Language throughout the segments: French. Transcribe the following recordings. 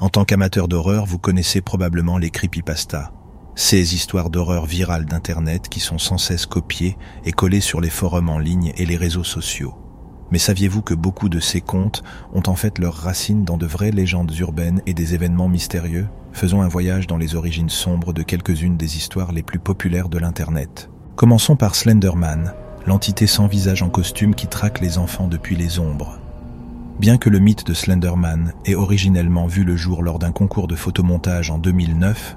En tant qu'amateur d'horreur, vous connaissez probablement les creepypastas, ces histoires d'horreur virales d'Internet qui sont sans cesse copiées et collées sur les forums en ligne et les réseaux sociaux. Mais saviez-vous que beaucoup de ces contes ont en fait leurs racines dans de vraies légendes urbaines et des événements mystérieux? Faisons un voyage dans les origines sombres de quelques-unes des histoires les plus populaires de l'Internet. Commençons par Slenderman, l'entité sans visage en costume qui traque les enfants depuis les ombres. Bien que le mythe de Slenderman ait originellement vu le jour lors d'un concours de photomontage en 2009,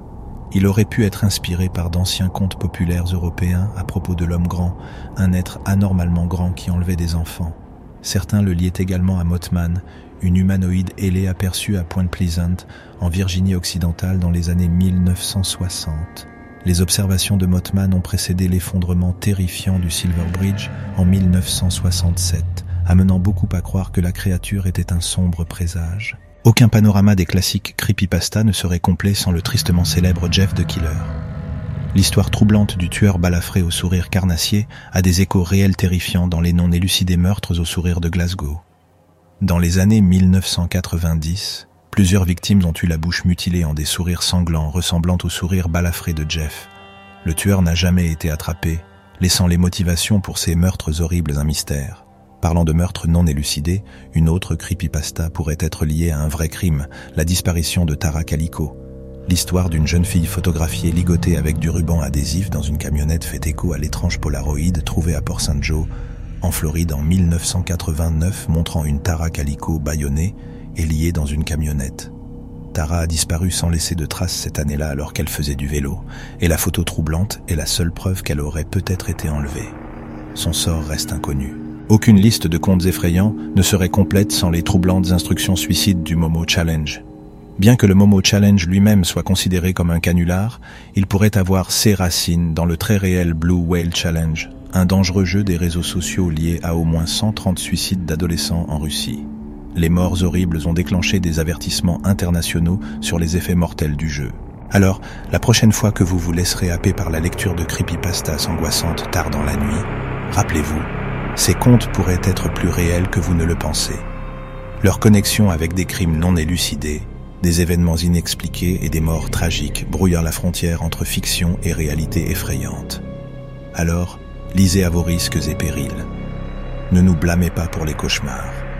il aurait pu être inspiré par d'anciens contes populaires européens à propos de l'homme grand, un être anormalement grand qui enlevait des enfants. Certains le liaient également à Mothman, une humanoïde ailée aperçue à Point Pleasant, en Virginie occidentale dans les années 1960. Les observations de Mothman ont précédé l'effondrement terrifiant du Silver Bridge en 1967 amenant beaucoup à croire que la créature était un sombre présage. Aucun panorama des classiques creepypasta ne serait complet sans le tristement célèbre Jeff the Killer. L'histoire troublante du tueur balafré au sourire carnassier a des échos réels terrifiants dans les non élucidés meurtres au sourire de Glasgow. Dans les années 1990, plusieurs victimes ont eu la bouche mutilée en des sourires sanglants ressemblant au sourire balafré de Jeff. Le tueur n'a jamais été attrapé, laissant les motivations pour ces meurtres horribles un mystère. Parlant de meurtre non élucidé, une autre creepypasta pourrait être liée à un vrai crime, la disparition de Tara Calico. L'histoire d'une jeune fille photographiée ligotée avec du ruban adhésif dans une camionnette fait écho à l'étrange Polaroid trouvé à Port St. Joe, en Floride en 1989, montrant une Tara Calico bâillonnée et liée dans une camionnette. Tara a disparu sans laisser de traces cette année-là alors qu'elle faisait du vélo, et la photo troublante est la seule preuve qu'elle aurait peut-être été enlevée. Son sort reste inconnu. Aucune liste de contes effrayants ne serait complète sans les troublantes instructions suicides du Momo Challenge. Bien que le Momo Challenge lui-même soit considéré comme un canular, il pourrait avoir ses racines dans le très réel Blue Whale Challenge, un dangereux jeu des réseaux sociaux lié à au moins 130 suicides d'adolescents en Russie. Les morts horribles ont déclenché des avertissements internationaux sur les effets mortels du jeu. Alors, la prochaine fois que vous vous laisserez happer par la lecture de creepypastas angoissantes tard dans la nuit, rappelez-vous ces contes pourraient être plus réels que vous ne le pensez. Leur connexion avec des crimes non élucidés, des événements inexpliqués et des morts tragiques brouillant la frontière entre fiction et réalité effrayante. Alors, lisez à vos risques et périls. Ne nous blâmez pas pour les cauchemars.